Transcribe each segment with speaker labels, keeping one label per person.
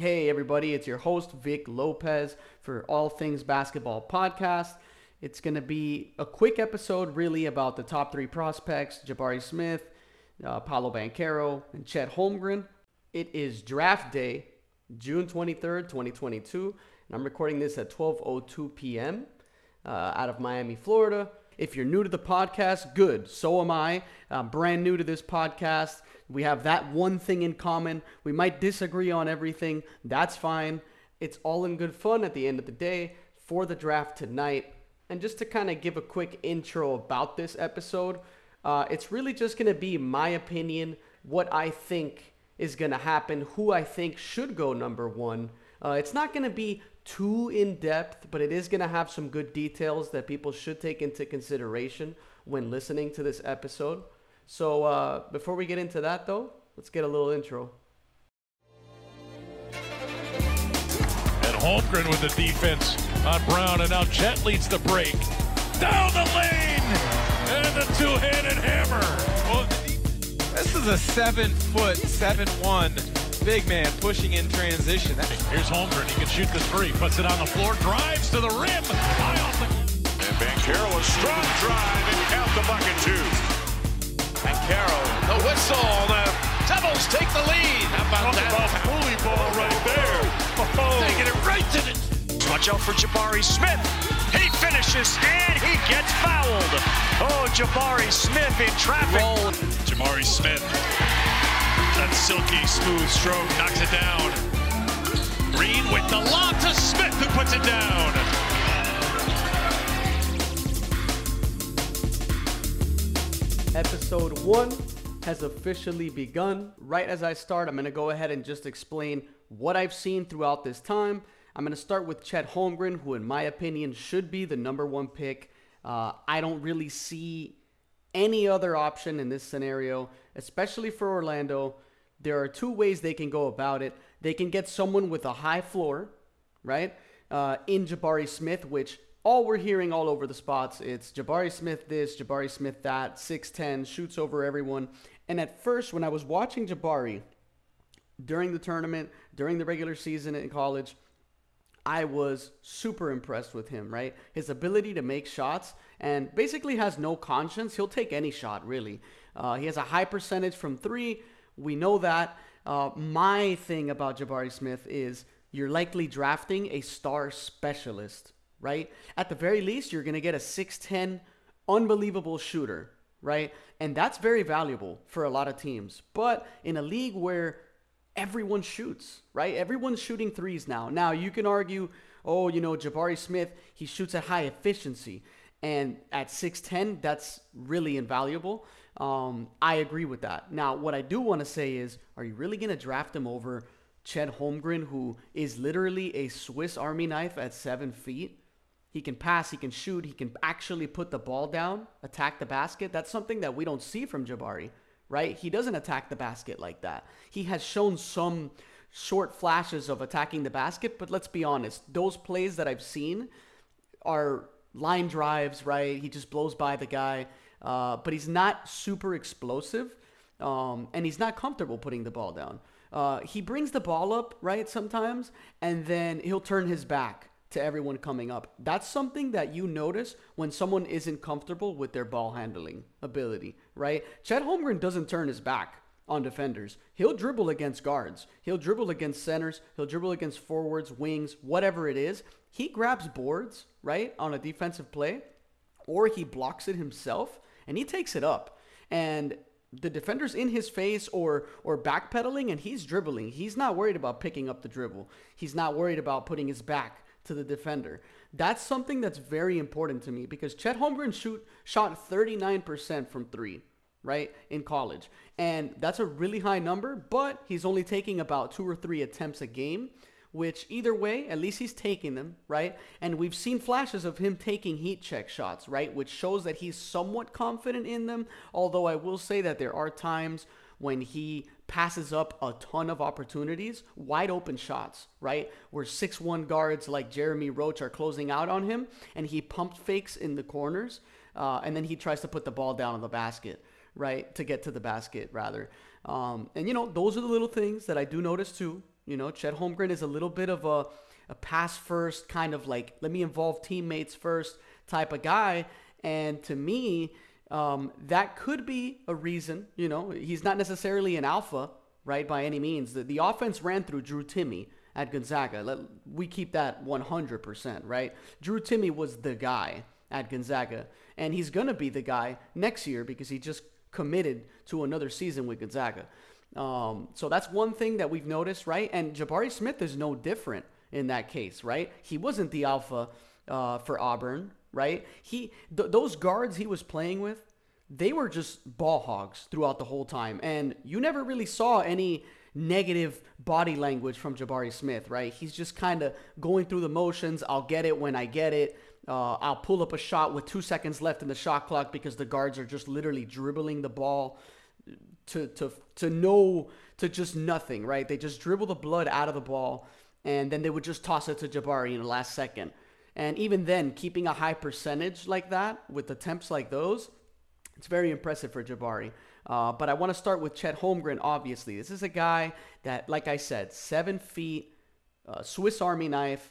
Speaker 1: Hey, everybody, it's your host, Vic Lopez, for All Things Basketball Podcast. It's going to be a quick episode, really, about the top three prospects Jabari Smith, uh, Paolo Banchero, and Chet Holmgren. It is draft day, June 23rd, 2022, and I'm recording this at 12.02 p.m. Uh, out of Miami, Florida. If you're new to the podcast, good. So am I. I'm brand new to this podcast. We have that one thing in common. We might disagree on everything. That's fine. It's all in good fun at the end of the day for the draft tonight. And just to kind of give a quick intro about this episode, uh, it's really just going to be my opinion, what I think is going to happen, who I think should go number one. Uh, it's not going to be too in depth, but it is going to have some good details that people should take into consideration when listening to this episode. So uh, before we get into that, though, let's get a little intro.
Speaker 2: And Holmgren with the defense on Brown, and now Chet leads the break. Down the lane! And the two-handed hammer. Oh,
Speaker 3: This is a seven foot, seven one big man pushing in transition. That-
Speaker 2: Here's Holmgren. He can shoot the three. Puts it on the floor. Drives to the rim. High off the...
Speaker 4: And Banchero a strong drive and count the bucket two.
Speaker 5: Banchero, the whistle. The Devils take the lead. How about
Speaker 4: Talk
Speaker 5: that?
Speaker 4: about bully ball right there. Oh,
Speaker 5: Taking it right to the. Watch out for Jabari Smith. He finishes and he gets fouled. Oh, Jabari Smith in traffic.
Speaker 4: Jabari Smith. That silky smooth stroke knocks it down. Green with the lob to Smith who puts it down.
Speaker 1: Episode one has officially begun. Right as I start, I'm going to go ahead and just explain what I've seen throughout this time. I'm going to start with Chet Holmgren, who, in my opinion, should be the number one pick. Uh, I don't really see any other option in this scenario, especially for Orlando. There are two ways they can go about it. They can get someone with a high floor, right? Uh, in Jabari Smith, which all we're hearing all over the spots, it's Jabari Smith this, Jabari Smith that, 6'10, shoots over everyone. And at first, when I was watching Jabari during the tournament, during the regular season in college, I was super impressed with him, right? His ability to make shots and basically has no conscience. He'll take any shot, really. Uh, he has a high percentage from three. We know that. Uh, my thing about Jabari Smith is you're likely drafting a star specialist, right? At the very least, you're going to get a 6'10 unbelievable shooter, right? And that's very valuable for a lot of teams. But in a league where everyone shoots, right? Everyone's shooting threes now. Now, you can argue, oh, you know, Jabari Smith, he shoots at high efficiency. And at 6'10, that's really invaluable. Um, I agree with that. Now, what I do want to say is, are you really going to draft him over Chet Holmgren, who is literally a Swiss Army knife at seven feet? He can pass, he can shoot, he can actually put the ball down, attack the basket. That's something that we don't see from Jabari, right? He doesn't attack the basket like that. He has shown some short flashes of attacking the basket, but let's be honest, those plays that I've seen are line drives, right? He just blows by the guy, uh, but he's not super explosive, um, and he's not comfortable putting the ball down. Uh, he brings the ball up, right, sometimes, and then he'll turn his back to everyone coming up. That's something that you notice when someone isn't comfortable with their ball handling ability, right? Chet Holmgren doesn't turn his back on defenders. He'll dribble against guards. He'll dribble against centers. He'll dribble against forwards, wings, whatever it is. He grabs boards, right, on a defensive play, or he blocks it himself and he takes it up. And the defender's in his face or or backpedaling and he's dribbling. He's not worried about picking up the dribble. He's not worried about putting his back to the defender. That's something that's very important to me because Chet Holmgren shoot shot 39% from 3, right? In college. And that's a really high number, but he's only taking about 2 or 3 attempts a game, which either way, at least he's taking them, right? And we've seen flashes of him taking heat check shots, right? Which shows that he's somewhat confident in them, although I will say that there are times when he passes up a ton of opportunities, wide open shots, right? Where 6 1 guards like Jeremy Roach are closing out on him and he pump fakes in the corners uh, and then he tries to put the ball down on the basket, right? To get to the basket, rather. Um, and, you know, those are the little things that I do notice too You know, Chet Holmgren is a little bit of a, a pass first kind of like, let me involve teammates first type of guy. And to me, um, that could be a reason. You know, he's not necessarily an alpha, right, by any means. The, the offense ran through Drew Timme at Gonzaga. Let, we keep that 100%, right? Drew Timme was the guy at Gonzaga, and he's going to be the guy next year because he just committed to another season with Gonzaga. Um, so that's one thing that we've noticed, right? And Jabari Smith is no different in that case, right? He wasn't the alpha uh, for Auburn, right? He th- those guards he was playing with, they were just ball hogs throughout the whole time, and you never really saw any negative body language from Jabari Smith, right? He's just kind of going through the motions. I'll get it when I get it. Uh, I'll pull up a shot with two seconds left in the shot clock because the guards are just literally dribbling the ball to to to no to just nothing, right? They just dribble the blood out of the ball and then they would just toss it to Jabari in the last second. And even then, keeping a high percentage like that with attempts like those, it's very impressive for Jabari. Uh, but I want to start with Chet Holmgren, obviously. This is a guy that, like I said, seven feet, uh, Swiss Army knife.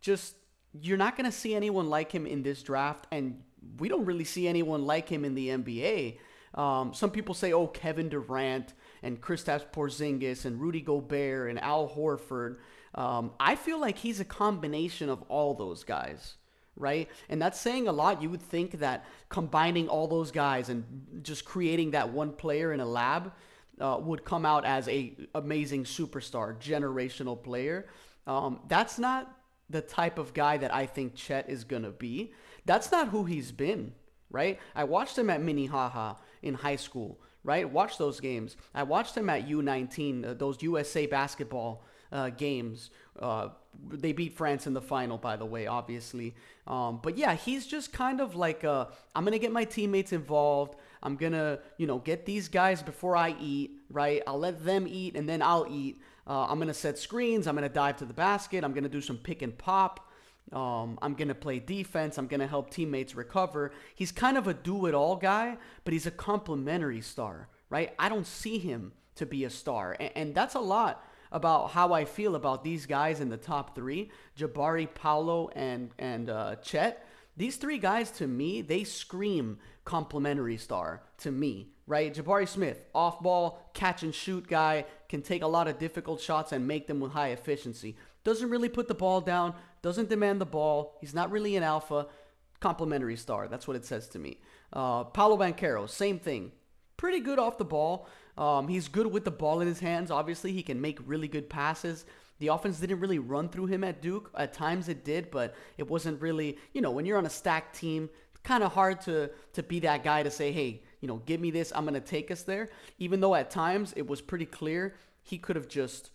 Speaker 1: Just, you're not going to see anyone like him in this draft. And we don't really see anyone like him in the NBA. Um, some people say, oh, Kevin Durant and Kristaps Porzingis and Rudy Gobert and Al Horford. Um, I feel like he's a combination of all those guys right? And that's saying a lot. You would think that combining all those guys and just creating that one player in a lab uh, would come out as a amazing superstar, generational player. Um, that's not the type of guy that I think Chet is gonna be. That's not who he's been, right? I watched him at Minnehaha in high school, right? Watch those games. I watched him at U19, uh, those USA basketball uh, games. Uh, they beat France in the final, by the way, obviously. Um, but yeah, he's just kind of like i am gonna get my teammates involved. I'm gonna, you know, get these guys before I eat, right? I'll let them eat and then I'll eat. Uh, I'm gonna set screens. I'm gonna dive to the basket. I'm gonna do some pick and pop. Um, I'm gonna play defense. I'm gonna help teammates recover. He's kind of a do-it-all guy, but he's a complementary star, right? I don't see him to be a star, and, and that's a lot about how I feel about these guys in the top three Jabari, Paolo, and, and uh, Chet. These three guys, to me, they scream complimentary star to me, right? Jabari Smith, off ball, catch and shoot guy, can take a lot of difficult shots and make them with high efficiency. Doesn't really put the ball down, doesn't demand the ball. He's not really an alpha. Complimentary star. That's what it says to me. Uh, Paolo Banchero, same thing. Pretty good off the ball. Um, he's good with the ball in his hands. Obviously, he can make really good passes. The offense didn't really run through him at Duke. At times it did, but it wasn't really, you know, when you're on a stacked team, kind of hard to to be that guy to say, "Hey, you know, give me this. I'm going to take us there." Even though at times it was pretty clear he could have just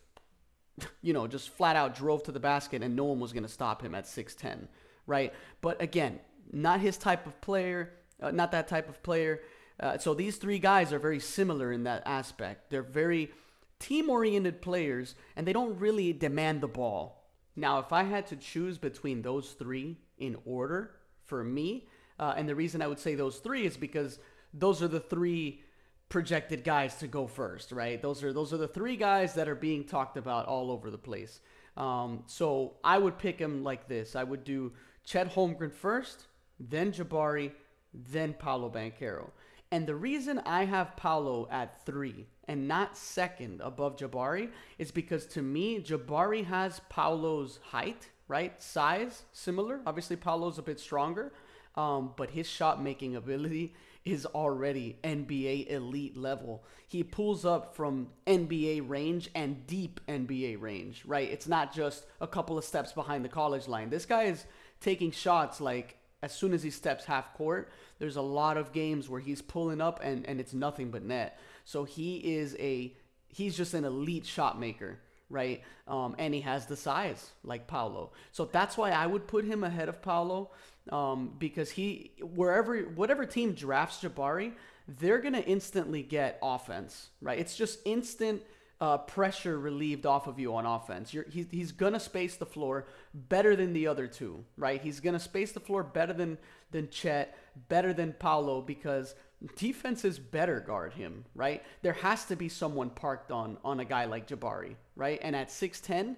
Speaker 1: you know, just flat out drove to the basket and no one was going to stop him at 6'10, right? But again, not his type of player, uh, not that type of player. Uh, so these three guys are very similar in that aspect. They're very team-oriented players, and they don't really demand the ball. Now, if I had to choose between those three in order for me, uh, and the reason I would say those three is because those are the three projected guys to go first, right? Those are those are the three guys that are being talked about all over the place. Um, so I would pick him like this. I would do Chet Holmgren first, then Jabari, then Paolo Banchero. And the reason I have Paolo at three and not second above Jabari is because to me, Jabari has Paolo's height, right? Size, similar. Obviously, Paolo's a bit stronger, um, but his shot making ability is already NBA elite level. He pulls up from NBA range and deep NBA range, right? It's not just a couple of steps behind the college line. This guy is taking shots like as soon as he steps half court, there's a lot of games where he's pulling up and, and it's nothing but net. So he is a he's just an elite shot maker, right? Um, and he has the size like Paolo. So that's why I would put him ahead of Paolo um, because he wherever whatever team drafts Jabari, they're gonna instantly get offense, right? It's just instant uh, pressure relieved off of you on offense. You're, he's, he's going to space the floor better than the other two, right? He's going to space the floor better than, than Chet, better than Paolo because defenses better guard him, right? There has to be someone parked on on a guy like Jabari, right? And at 6'10,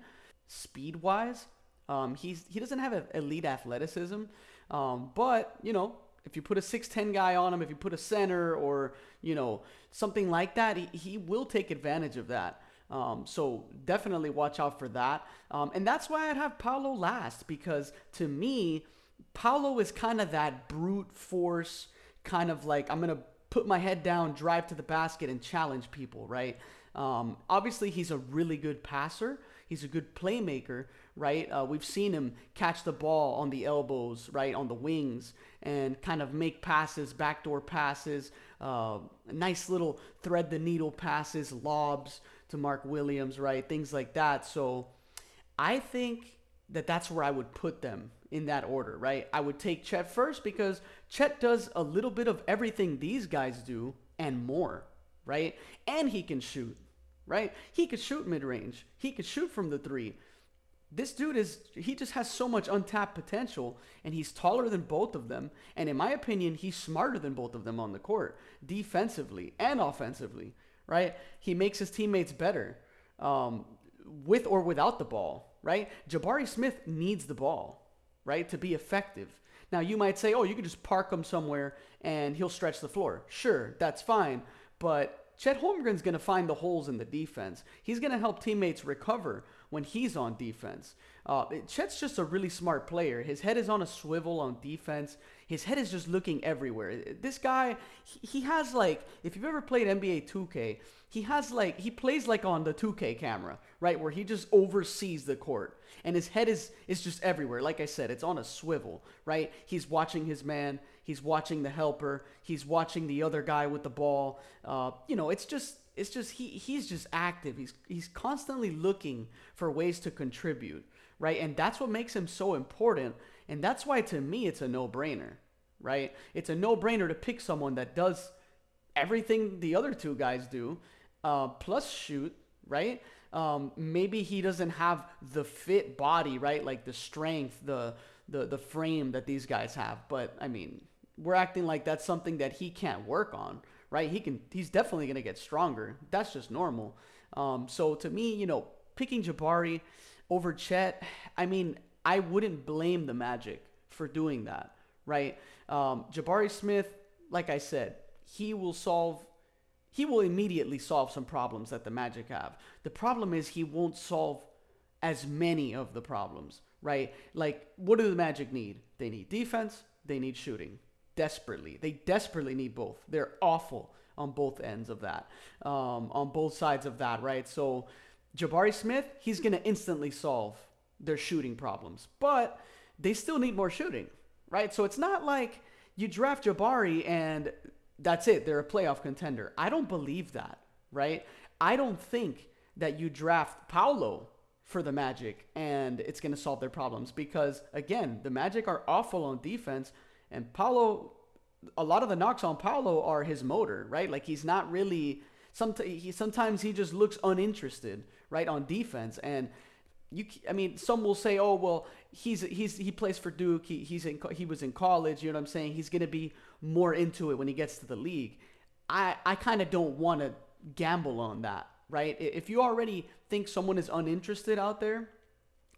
Speaker 1: speed wise, um, he's he doesn't have elite athleticism, um, but you know if you put a 6'10 guy on him, if you put a center or you know something like that, he, he will take advantage of that. Um, so definitely watch out for that. Um, and that's why I'd have Paolo last because to me, Paolo is kind of that brute force, kind of like I'm gonna put my head down, drive to the basket, and challenge people, right? Um, obviously, he's a really good passer. He's a good playmaker, right? Uh, we've seen him catch the ball on the elbows, right, on the wings, and kind of make passes, backdoor passes, uh, nice little thread the needle passes, lobs to Mark Williams, right? Things like that. So I think that that's where I would put them in that order, right? I would take Chet first because Chet does a little bit of everything these guys do and more, right? And he can shoot, right? He could shoot mid range, he could shoot from the three. This dude is, he just has so much untapped potential, and he's taller than both of them. And in my opinion, he's smarter than both of them on the court, defensively and offensively, right? He makes his teammates better um, with or without the ball, right? Jabari Smith needs the ball, right, to be effective. Now, you might say, oh, you can just park him somewhere and he'll stretch the floor. Sure, that's fine. But Chet Holmgren's going to find the holes in the defense. He's going to help teammates recover when he's on defense. Uh, Chet's just a really smart player. His head is on a swivel on defense. His head is just looking everywhere. This guy, he, has like, if you've ever played NBA 2K, he has like, he plays like on the 2K camera, right? Where he just oversees the court. And his head is, is just everywhere. Like I said, it's on a swivel, right? He's watching his man. He's watching the helper. He's watching the other guy with the ball. Uh, you know, it's just, it's just he he's just active. He's he's constantly looking for ways to contribute, right? And that's what makes him so important. And that's why to me it's a no-brainer, right? It's a no-brainer to pick someone that does everything the other two guys do, uh, plus shoot, right? Um, maybe he doesn't have the fit body, right? Like the strength, the the the frame that these guys have. But I mean, we're acting like that's something that he can't work on, right? He can. He's definitely going to get stronger. That's just normal. Um, so to me, you know, picking Jabari over Chet, I mean, I wouldn't blame the Magic for doing that, right? Um, Jabari Smith, like I said, he will solve. He will immediately solve some problems that the Magic have. The problem is he won't solve as many of the problems, right? Like, what do the Magic need? They need defense. They need shooting desperately. They desperately need both. They're awful on both ends of that, um, on both sides of that, right? So Jabari Smith, he's going to instantly solve their shooting problems, but they still need more shooting, right? So it's not like you draft Jabari and that's it, they're a playoff contender. I don't believe that, right? I don't think that you draft Paolo for the Magic and it's going to solve their problems because, again, the Magic are awful on defense and Paolo, a lot of the knocks on Paolo are his motor, right? Like he's not really. Some he sometimes he just looks uninterested, right, on defense. And you, I mean, some will say, oh well, he's he's he plays for Duke. He he's in he was in college. You know what I'm saying? He's gonna be more into it when he gets to the league. I I kind of don't want to gamble on that, right? If you already think someone is uninterested out there,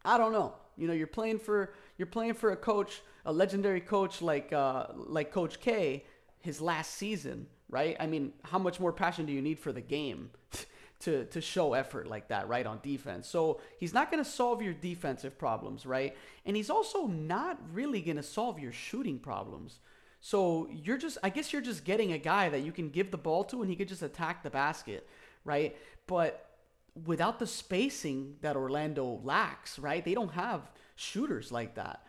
Speaker 1: I don't know. You know, you're playing for you're playing for a coach a legendary coach like uh, like Coach K, his last season, right? I mean, how much more passion do you need for the game to to show effort like that, right, on defense? So he's not going to solve your defensive problems, right? And he's also not really going to solve your shooting problems. So you're just, I guess you're just getting a guy that you can give the ball to and he could just attack the basket, right? But without the spacing that Orlando lacks, right? They don't have shooters like that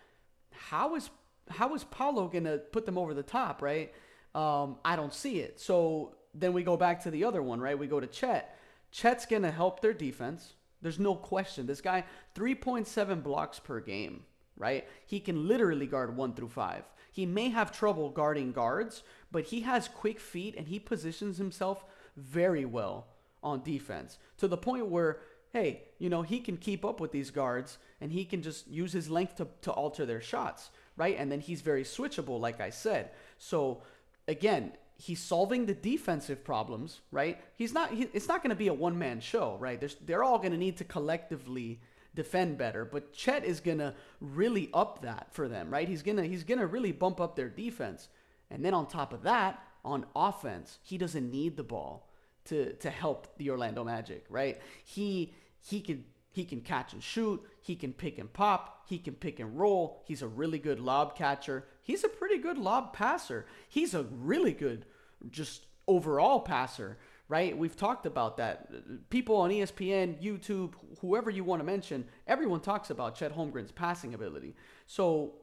Speaker 1: how is how is Paolo gonna put them over the top, right? Um, I don't see it. So then we go back to the other one, right? We go to Chet. Chet's gonna help their defense. There's no question. This guy, 3.7 blocks per game, right? He can literally guard one through five. He may have trouble guarding guards, but he has quick feet and he positions himself very well on defense to the point where hey, you know, he can keep up with these guards and he can just use his length to, to alter their shots, right? And then he's very switchable, like I said. So again, he's solving the defensive problems, right? He's not. He, it's not going to be a one man show, right? There's, they're all going to need to collectively defend better, but Chet is going to really up that for them, right? He's gonna he's gonna really bump up their defense, and then on top of that, on offense, he doesn't need the ball to to help the Orlando Magic, right? He he can he can catch and shoot. He can pick and pop. He can pick and roll. He's a really good lob catcher. He's a pretty good lob passer. He's a really good just overall passer, right? We've talked about that. People on ESPN, YouTube, whoever you want to mention, everyone talks about Chet Holmgren's passing ability. So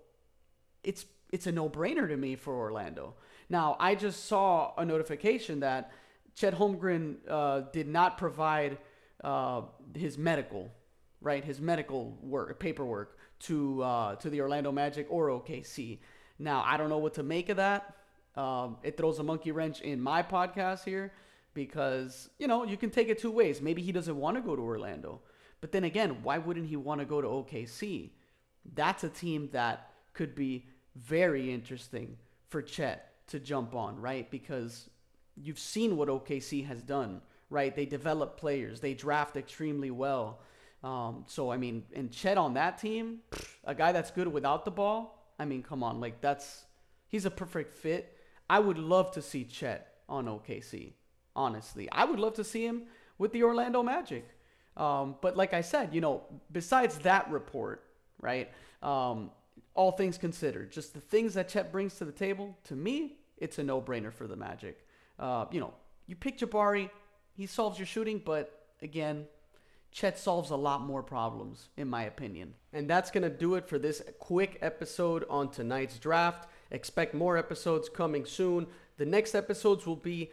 Speaker 1: it's it's a no-brainer to me for Orlando. Now, I just saw a notification that Chet Holmgren uh, did not provide uh, his medical right, his medical work paperwork to uh, to the Orlando Magic or OKC. Now I don't know what to make of that. Um, it throws a monkey wrench in my podcast here because you know you can take it two ways. Maybe he doesn't want to go to Orlando, but then again, why wouldn't he want to go to OKC? That's a team that could be very interesting for Chet to jump on, right? Because you've seen what OKC has done, right? They develop players, they draft extremely well. Um, so I mean, and Chet on that team, a guy that's good without the ball. I mean, come on, like that's he's a perfect fit. I would love to see Chet on OKC. Honestly, I would love to see him with the Orlando Magic. Um, but like I said, you know, besides that report, right? Um, all things considered, just the things that Chet brings to the table, to me, it's a no-brainer for the Magic. Uh, you know, you pick Jabari, he solves your shooting, but again, Chet solves a lot more problems, in my opinion. And that's going to do it for this quick episode on tonight's draft. Expect more episodes coming soon. The next episodes will be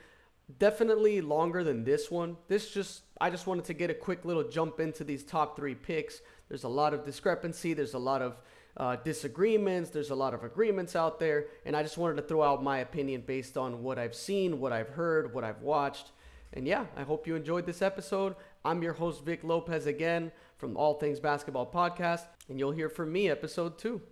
Speaker 1: definitely longer than this one. This just, I just wanted to get a quick little jump into these top three picks. There's a lot of discrepancy, there's a lot of uh, disagreements, there's a lot of agreements out there, and I just wanted to throw out my opinion based on what I've seen, what I've heard, what I've watched. And yeah, I hope you enjoyed this episode. I'm your host, Vic Lopez, again from All Things Basketball Podcast, and you'll hear from me episode two.